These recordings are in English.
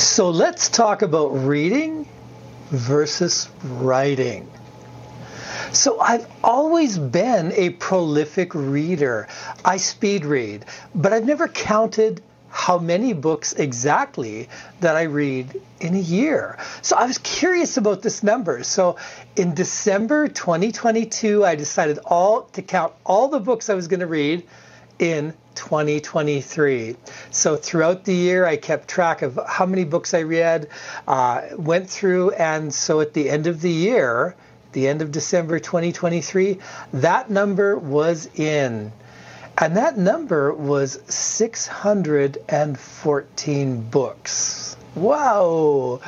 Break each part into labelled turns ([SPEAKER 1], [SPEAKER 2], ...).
[SPEAKER 1] So let's talk about reading versus writing. So I've always been a prolific reader. I speed read, but I've never counted how many books exactly that I read in a year. So I was curious about this number. So in December 2022, I decided all to count all the books I was going to read in 2023. So throughout the year, I kept track of how many books I read, uh, went through, and so at the end of the year, the end of December 2023, that number was in. And that number was 614 books. Wow!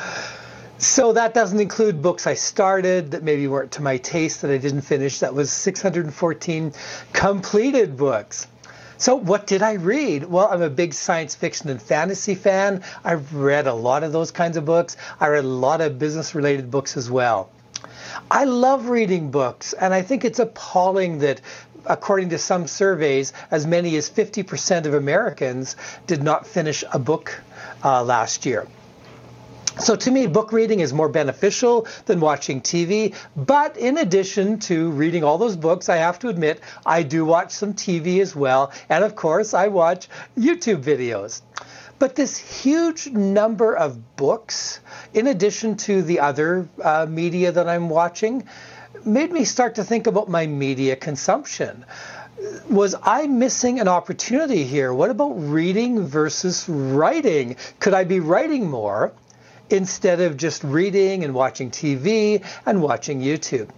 [SPEAKER 1] So that doesn't include books I started that maybe weren't to my taste that I didn't finish. That was 614 completed books. So, what did I read? Well, I'm a big science fiction and fantasy fan. I've read a lot of those kinds of books. I read a lot of business related books as well. I love reading books, and I think it's appalling that, according to some surveys, as many as 50% of Americans did not finish a book uh, last year. So to me, book reading is more beneficial than watching TV. But in addition to reading all those books, I have to admit, I do watch some TV as well. And of course, I watch YouTube videos. But this huge number of books, in addition to the other uh, media that I'm watching, made me start to think about my media consumption was I missing an opportunity here? What about reading versus writing? Could I be writing more? Instead of just reading and watching TV and watching YouTube.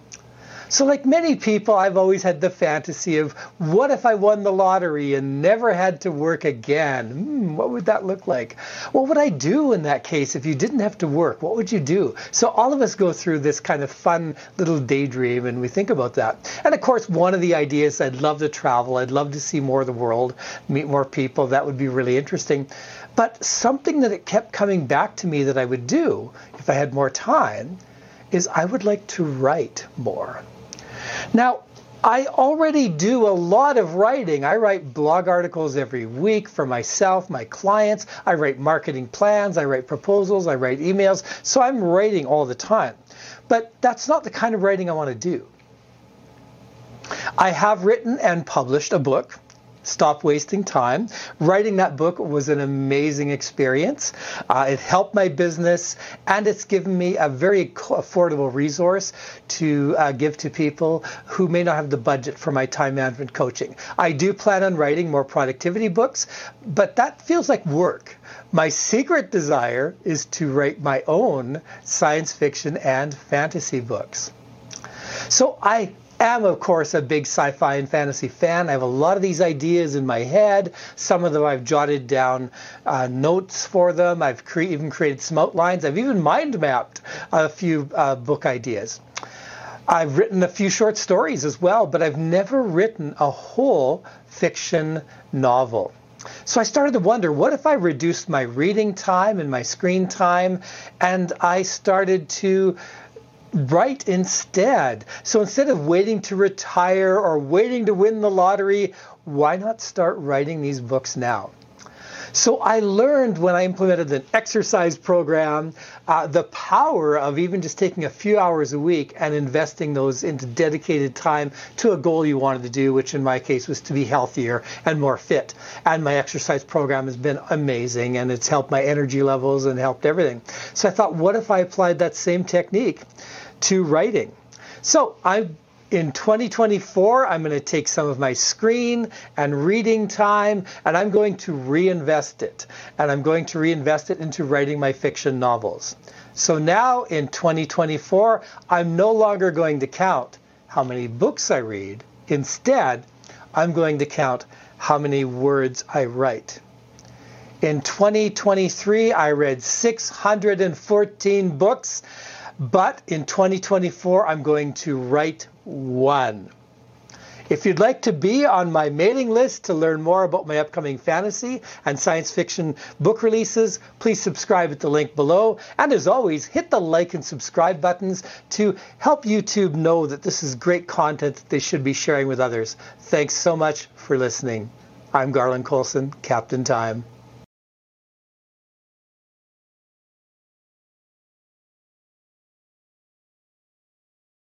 [SPEAKER 1] So, like many people, I've always had the fantasy of what if I won the lottery and never had to work again? Hmm, what would that look like? What would I do in that case if you didn't have to work? What would you do? So, all of us go through this kind of fun little daydream and we think about that. And of course, one of the ideas I'd love to travel, I'd love to see more of the world, meet more people. That would be really interesting. But something that it kept coming back to me that I would do if I had more time is I would like to write more. Now, I already do a lot of writing. I write blog articles every week for myself, my clients. I write marketing plans, I write proposals, I write emails. So I'm writing all the time. But that's not the kind of writing I want to do. I have written and published a book stop wasting time. Writing that book was an amazing experience. Uh, it helped my business and it's given me a very affordable resource to uh, give to people who may not have the budget for my time management coaching. I do plan on writing more productivity books, but that feels like work. My secret desire is to write my own science fiction and fantasy books. So I am, of course, a big sci fi and fantasy fan. I have a lot of these ideas in my head. Some of them I've jotted down uh, notes for them. I've cre- even created some outlines. I've even mind mapped a few uh, book ideas. I've written a few short stories as well, but I've never written a whole fiction novel. So I started to wonder what if I reduced my reading time and my screen time and I started to write instead. So instead of waiting to retire or waiting to win the lottery, why not start writing these books now? So I learned when I implemented an exercise program uh, the power of even just taking a few hours a week and investing those into dedicated time to a goal you wanted to do, which in my case was to be healthier and more fit. And my exercise program has been amazing and it's helped my energy levels and helped everything. So I thought, what if I applied that same technique to writing. So I in 2024, I'm going to take some of my screen and reading time and I'm going to reinvest it. And I'm going to reinvest it into writing my fiction novels. So now in 2024, I'm no longer going to count how many books I read. Instead, I'm going to count how many words I write. In 2023, I read 614 books. But in 2024, I'm going to write one. If you'd like to be on my mailing list to learn more about my upcoming fantasy and science fiction book releases, please subscribe at the link below. And as always, hit the like and subscribe buttons to help YouTube know that this is great content that they should be sharing with others. Thanks so much for listening. I'm Garland Coulson, Captain Time.